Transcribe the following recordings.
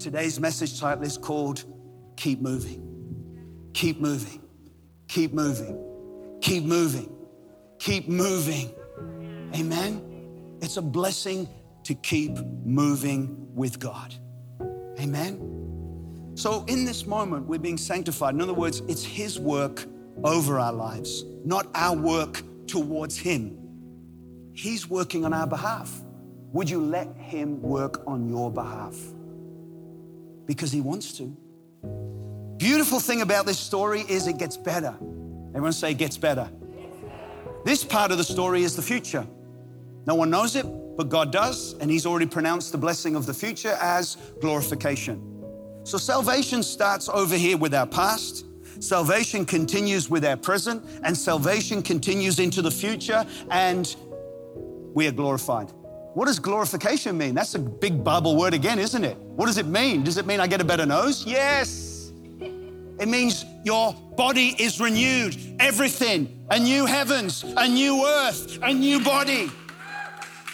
Today's message title is called Keep Moving. Keep moving. Keep moving. Keep moving. Keep moving. Amen. It's a blessing to keep moving with God. Amen. So, in this moment, we're being sanctified. In other words, it's His work over our lives, not our work towards Him. He's working on our behalf. Would you let Him work on your behalf? Because He wants to. Beautiful thing about this story is it gets better. Everyone say it gets better. This part of the story is the future. No one knows it, but God does, and He's already pronounced the blessing of the future as glorification. So salvation starts over here with our past. Salvation continues with our present, and salvation continues into the future, and we are glorified. What does glorification mean? That's a big Bible word again, isn't it? What does it mean? Does it mean I get a better nose? Yes. It means your body is renewed. Everything. A new heavens, a new earth, a new body.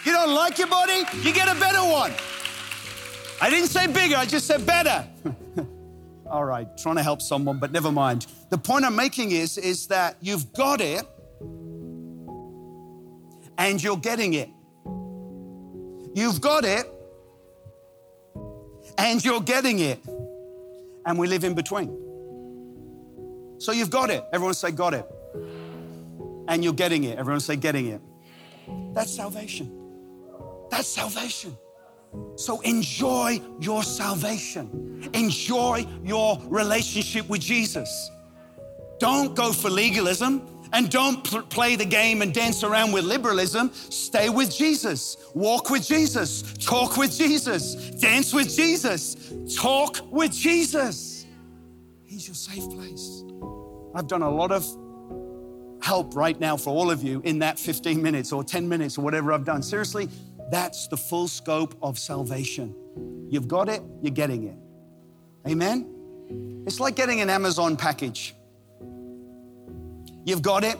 You don't like your body? You get a better one. I didn't say bigger, I just said better. All right, trying to help someone, but never mind. The point I'm making is, is that you've got it and you're getting it. You've got it and you're getting it. And we live in between. So you've got it. Everyone say, got it. And you're getting it. Everyone say, getting it. That's salvation. That's salvation. So enjoy your salvation. Enjoy your relationship with Jesus. Don't go for legalism and don't pl- play the game and dance around with liberalism. Stay with Jesus. Walk with Jesus. Talk with Jesus. Dance with Jesus. Talk with Jesus. He's your safe place. I've done a lot of help right now for all of you in that 15 minutes or 10 minutes or whatever I've done. Seriously, that's the full scope of salvation. You've got it, you're getting it. Amen? It's like getting an Amazon package. You've got it,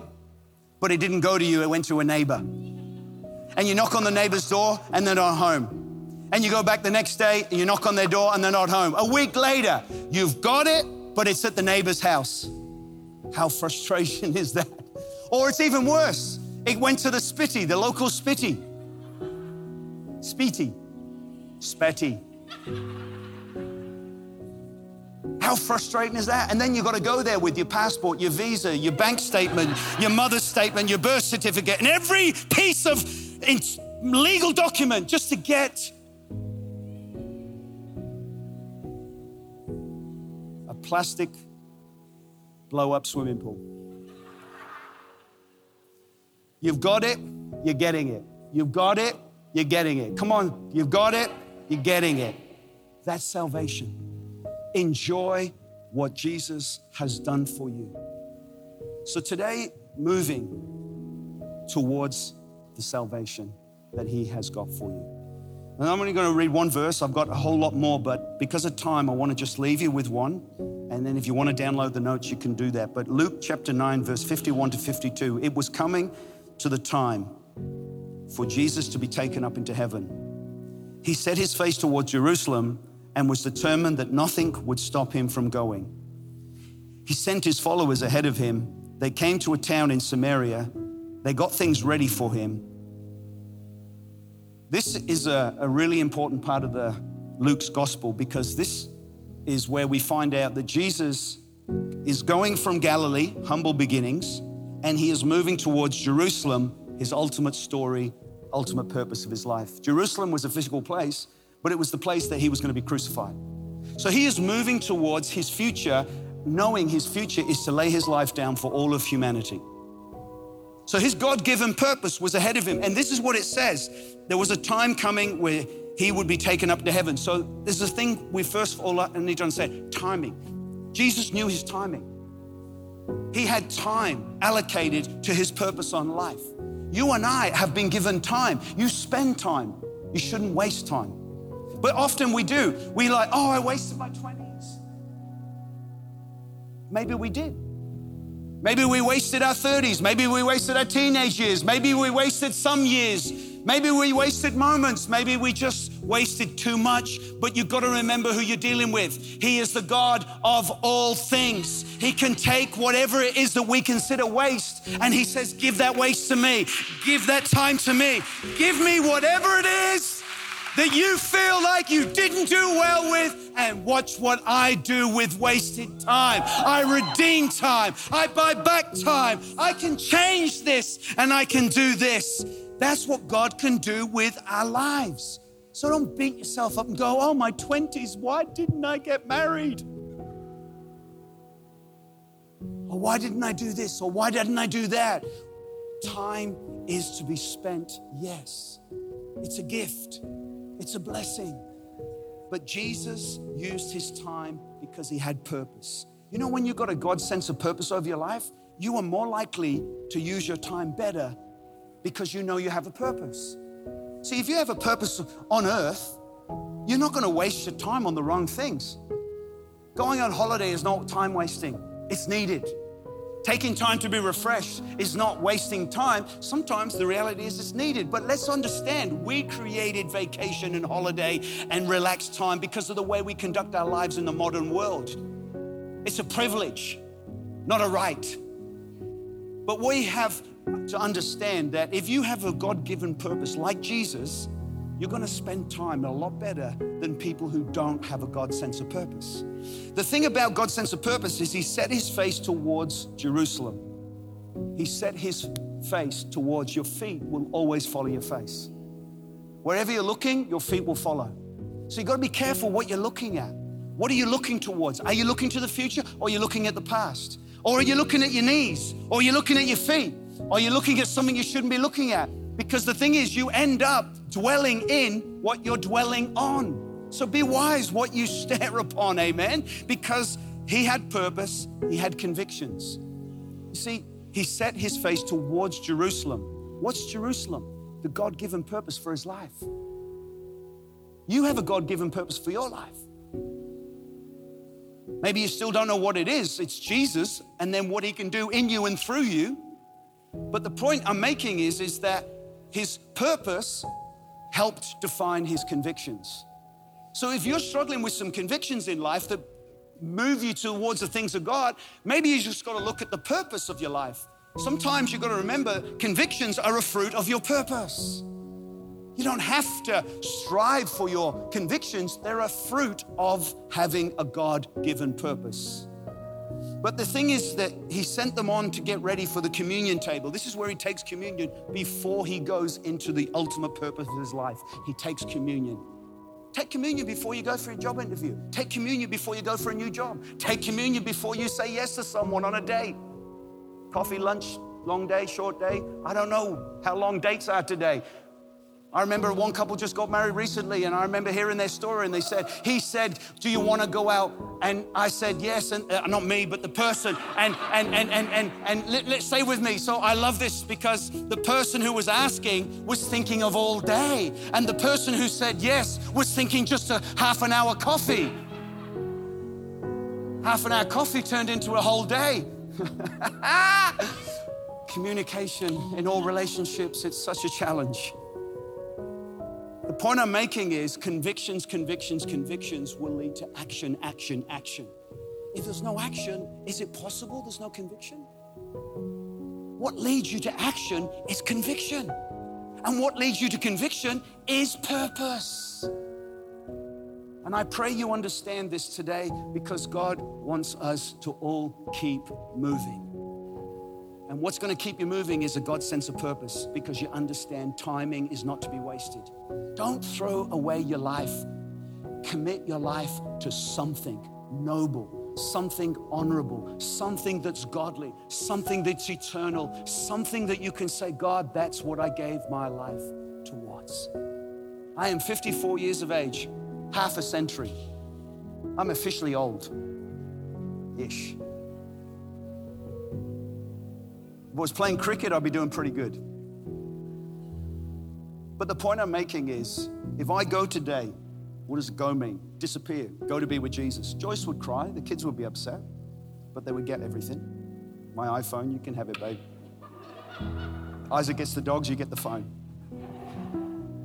but it didn't go to you, it went to a neighbor. And you knock on the neighbor's door and they're not home. And you go back the next day and you knock on their door and they're not home. A week later, you've got it, but it's at the neighbor's house. How frustration is that? Or it's even worse. It went to the Spitty, the local Spitty. Spitty. Spetty. How frustrating is that? And then you've got to go there with your passport, your visa, your bank statement, your mother's statement, your birth certificate, and every piece of legal document just to get a plastic blow up swimming pool. You've got it, you're getting it. You've got it, you're getting it. Come on, you've got it, you're getting it. That's salvation. Enjoy what Jesus has done for you. So today, moving towards the salvation that He has got for you. And I'm only going to read one verse. I've got a whole lot more, but because of time, I want to just leave you with one. And then if you want to download the notes, you can do that. But Luke chapter 9, verse 51 to 52, it was coming to the time for Jesus to be taken up into heaven. He set his face toward Jerusalem and was determined that nothing would stop him from going. He sent his followers ahead of him. They came to a town in Samaria. They got things ready for him. This is a, a really important part of the Luke's gospel because this is where we find out that Jesus is going from Galilee, humble beginnings, and he is moving towards Jerusalem, his ultimate story, ultimate purpose of his life. Jerusalem was a physical place, but it was the place that he was going to be crucified. So he is moving towards his future, knowing his future is to lay his life down for all of humanity. So his God given purpose was ahead of him. And this is what it says there was a time coming where he would be taken up to heaven. So there's a thing we first of all need to understand timing. Jesus knew his timing. He had time allocated to his purpose on life. You and I have been given time. You spend time. You shouldn't waste time. But often we do. We like, oh, I wasted my 20s. Maybe we did. Maybe we wasted our 30s. Maybe we wasted our teenage years. Maybe we wasted some years Maybe we wasted moments. Maybe we just wasted too much. But you've got to remember who you're dealing with. He is the God of all things. He can take whatever it is that we consider waste and He says, Give that waste to me. Give that time to me. Give me whatever it is that you feel like you didn't do well with, and watch what I do with wasted time. I redeem time. I buy back time. I can change this and I can do this. That's what God can do with our lives. So don't beat yourself up and go, oh, my 20s, why didn't I get married? Or why didn't I do this? Or why didn't I do that? Time is to be spent, yes. It's a gift, it's a blessing. But Jesus used his time because he had purpose. You know, when you've got a God sense of purpose over your life, you are more likely to use your time better because you know you have a purpose. See, if you have a purpose on earth, you're not going to waste your time on the wrong things. Going on holiday is not time wasting, it's needed. Taking time to be refreshed is not wasting time. Sometimes the reality is it's needed. But let's understand we created vacation and holiday and relaxed time because of the way we conduct our lives in the modern world. It's a privilege, not a right. But we have to understand that if you have a God given purpose like Jesus, you're going to spend time a lot better than people who don't have a God sense of purpose. The thing about God's sense of purpose is He set His face towards Jerusalem. He set His face towards your feet, will always follow your face. Wherever you're looking, your feet will follow. So you've got to be careful what you're looking at. What are you looking towards? Are you looking to the future or are you looking at the past? Or are you looking at your knees? Or are you looking at your feet? Or are you looking at something you shouldn't be looking at? Because the thing is, you end up dwelling in what you're dwelling on. So be wise what you stare upon, amen? Because he had purpose, he had convictions. You see, he set his face towards Jerusalem. What's Jerusalem? The God given purpose for his life. You have a God given purpose for your life. Maybe you still don't know what it is. It's Jesus and then what he can do in you and through you. But the point I'm making is, is that his purpose helped define his convictions. So if you're struggling with some convictions in life that move you towards the things of God, maybe you just got to look at the purpose of your life. Sometimes you've got to remember convictions are a fruit of your purpose. You don't have to strive for your convictions, they're a fruit of having a God given purpose. But the thing is that he sent them on to get ready for the communion table. This is where he takes communion before he goes into the ultimate purpose of his life. He takes communion. Take communion before you go for a job interview. Take communion before you go for a new job. Take communion before you say yes to someone on a date. Coffee, lunch, long day, short day. I don't know how long dates are today. I remember one couple just got married recently, and I remember hearing their story. And they said, He said, Do you want to go out? And I said, Yes. And uh, not me, but the person. And, and, and, and, and, and let, let's stay with me. So I love this because the person who was asking was thinking of all day. And the person who said yes was thinking just a half an hour coffee. Half an hour coffee turned into a whole day. Communication in all relationships, it's such a challenge. Point I'm making is convictions, convictions, convictions will lead to action, action, action. If there's no action, is it possible there's no conviction? What leads you to action is conviction. And what leads you to conviction is purpose. And I pray you understand this today because God wants us to all keep moving. And what's going to keep you moving is a God sense of purpose because you understand timing is not to be wasted. Don't throw away your life. Commit your life to something noble, something honorable, something that's godly, something that's eternal, something that you can say, God, that's what I gave my life towards. I am 54 years of age, half a century. I'm officially old ish. Was playing cricket, I'd be doing pretty good. But the point I'm making is if I go today, what does go mean? Disappear, go to be with Jesus. Joyce would cry, the kids would be upset, but they would get everything. My iPhone, you can have it, babe. Isaac gets the dogs, you get the phone.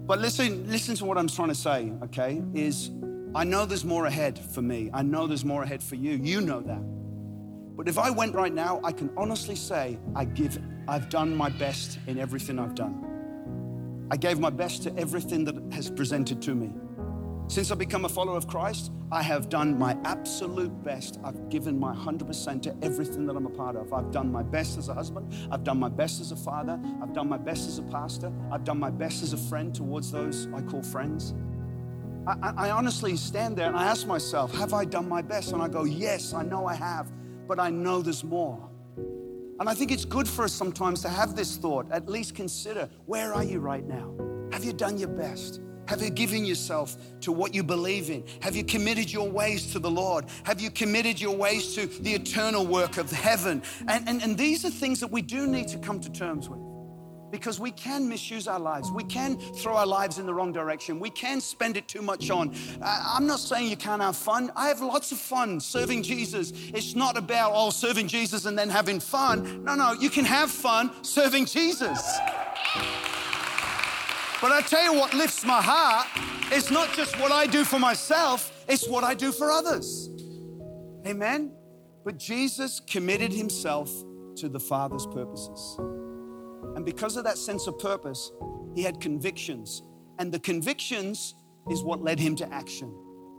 But listen, listen to what I'm trying to say, okay? Is I know there's more ahead for me. I know there's more ahead for you. You know that. But if I went right now, I can honestly say I give I've done my best in everything I've done. I gave my best to everything that has presented to me. Since I've become a follower of Christ, I have done my absolute best. I've given my 100% to everything that I'm a part of. I've done my best as a husband. I've done my best as a father. I've done my best as a pastor. I've done my best as a friend towards those I call friends. I, I, honestly stand there and I ask myself, have I done my best? And I go, yes, I know I have, but I know there's more. And I think it's good for us sometimes to have this thought, at least consider where are you right now? Have you done your best? Have you given yourself to what you believe in? Have you committed your ways to the Lord? Have you committed your ways to the eternal work of heaven? And, and, and these are things that we do need to come to terms with because we can misuse our lives. We can throw our lives in the wrong direction. We can spend it too much on. Uh, I'm not saying you can't have fun. I have lots of fun serving Jesus. It's not about, oh, serving Jesus and then having fun. No, no, you can have fun serving Jesus. But I tell you what lifts my heart is not just what I do for myself, it's what I do for others. Amen? But Jesus committed himself to the Father's purposes. And because of that sense of purpose, he had convictions. And the convictions is what led him to action.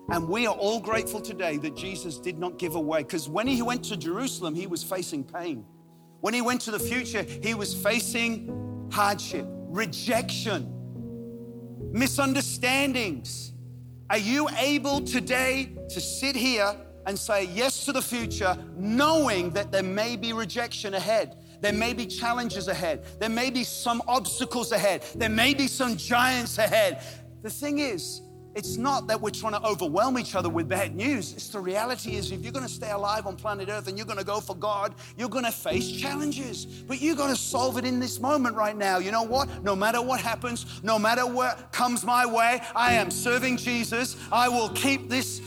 And we are all grateful today that Jesus did not give away. Because when he went to Jerusalem, he was facing pain. When he went to the future, he was facing hardship, rejection, misunderstandings. Are you able today to sit here and say yes to the future, knowing that there may be rejection ahead? There may be challenges ahead. There may be some obstacles ahead. There may be some giants ahead. The thing is, it's not that we're trying to overwhelm each other with bad news. It's the reality is if you're going to stay alive on planet Earth and you're going to go for God, you're going to face challenges. But you got to solve it in this moment right now. You know what? No matter what happens, no matter what comes my way, I am serving Jesus. I will keep this this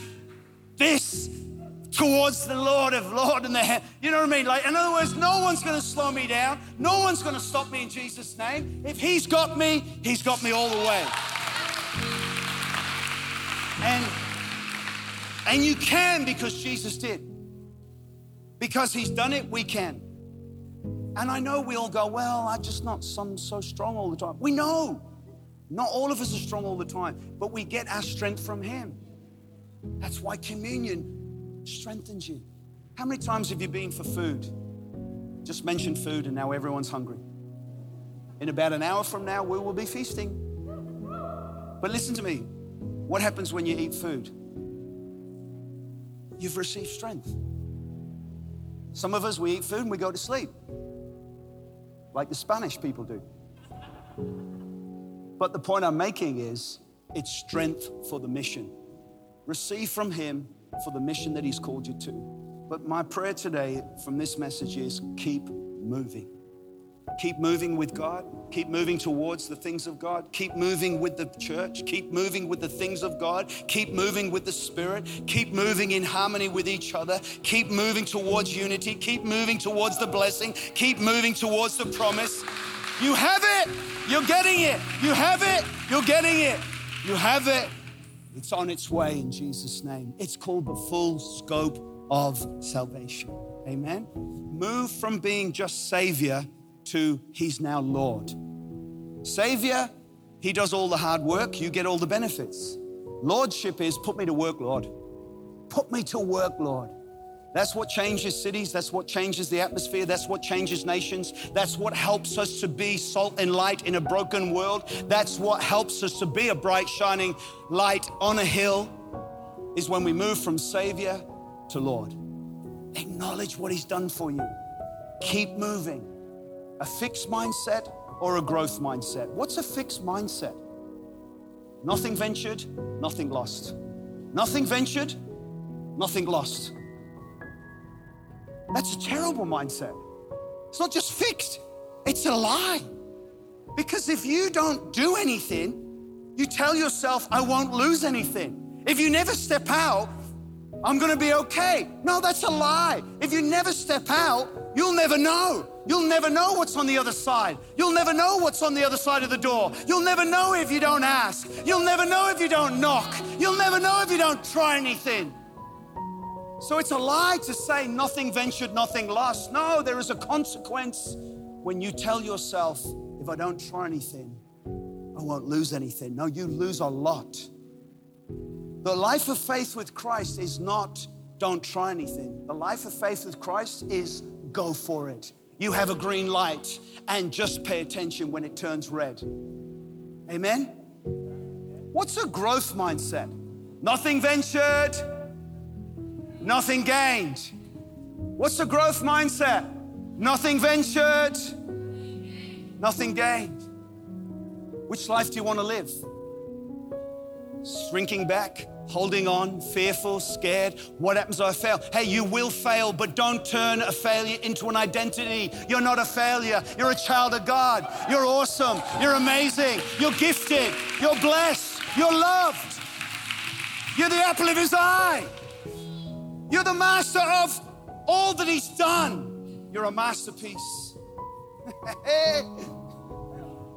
towards the Lord of Lord and the head. You know what I mean? Like, in other words, no one's going to slow me down. No one's going to stop me in Jesus' name. If He's got me, He's got me all the way. And and you can because Jesus did. Because He's done it, we can. And I know we all go, well, I'm just not some so strong all the time. We know. Not all of us are strong all the time, but we get our strength from Him. That's why communion strengthens you. How many times have you been for food? Just mentioned food, and now everyone's hungry. In about an hour from now, we will be feasting. But listen to me what happens when you eat food? You've received strength. Some of us, we eat food and we go to sleep, like the Spanish people do. But the point I'm making is it's strength for the mission. Receive from Him for the mission that He's called you to. But my prayer today from this message is keep moving. Keep moving with God. Keep moving towards the things of God. Keep moving with the church. Keep moving with the things of God. Keep moving with the Spirit. Keep moving in harmony with each other. Keep moving towards unity. Keep moving towards the blessing. Keep moving towards the promise. You have it. You're getting it. You have it. You're getting it. You have it. It's on its way in Jesus' name. It's called the full scope of salvation. Amen. Move from being just Savior to He's now Lord. Savior, He does all the hard work, you get all the benefits. Lordship is put me to work, Lord. Put me to work, Lord. That's what changes cities. That's what changes the atmosphere. That's what changes nations. That's what helps us to be salt and light in a broken world. That's what helps us to be a bright, shining light on a hill, is when we move from Savior to Lord. Acknowledge what He's done for you. Keep moving. A fixed mindset or a growth mindset? What's a fixed mindset? Nothing ventured, nothing lost. Nothing ventured, nothing lost. That's a terrible mindset. It's not just fixed, it's a lie. Because if you don't do anything, you tell yourself, I won't lose anything. If you never step out, I'm gonna be okay. No, that's a lie. If you never step out, you'll never know. You'll never know what's on the other side. You'll never know what's on the other side of the door. You'll never know if you don't ask. You'll never know if you don't knock. You'll never know if you don't try anything. So it's a lie to say nothing ventured, nothing lost. No, there is a consequence when you tell yourself, if I don't try anything, I won't lose anything. No, you lose a lot. The life of faith with Christ is not don't try anything. The life of faith with Christ is go for it. You have a green light and just pay attention when it turns red. Amen? What's a growth mindset? Nothing ventured, nothing gained. What's the growth mindset? Nothing ventured, nothing gained. Which life do you want to live? Shrinking back, holding on, fearful, scared. What happens if I fail? Hey, you will fail, but don't turn a failure into an identity. You're not a failure. You're a child of God. You're awesome. You're amazing. You're gifted. You're blessed. You're loved. You're the apple of his eye. You're the master of all that he's done. You're a masterpiece.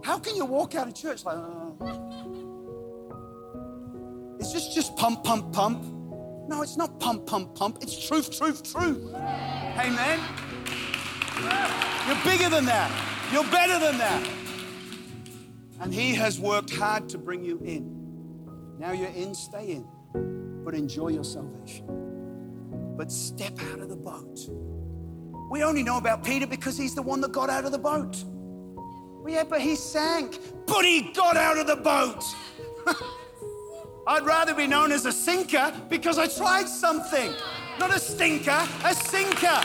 How can you walk out of church like, uh, is this just pump, pump, pump? No, it's not pump, pump, pump. It's truth, truth, truth. Amen. You're bigger than that. You're better than that. And He has worked hard to bring you in. Now you're in, stay in, but enjoy your salvation. But step out of the boat. We only know about Peter because he's the one that got out of the boat. Well, yeah, but he sank, but he got out of the boat. I'd rather be known as a sinker because I tried something. Not a stinker, a sinker.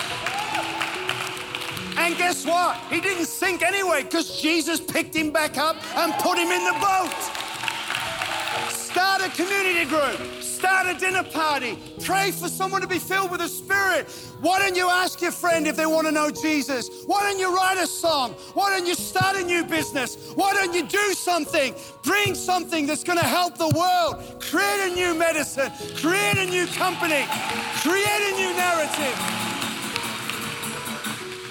And guess what? He didn't sink anyway because Jesus picked him back up and put him in the boat. Start a community group Start a dinner party. Pray for someone to be filled with the Spirit. Why don't you ask your friend if they want to know Jesus? Why don't you write a song? Why don't you start a new business? Why don't you do something? Bring something that's going to help the world. Create a new medicine. Create a new company. Create a new narrative.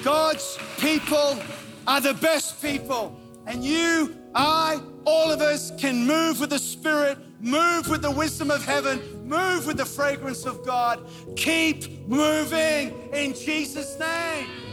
God's people are the best people. And you, I, all of us can move with the Spirit Move with the wisdom of heaven. Move with the fragrance of God. Keep moving in Jesus' name.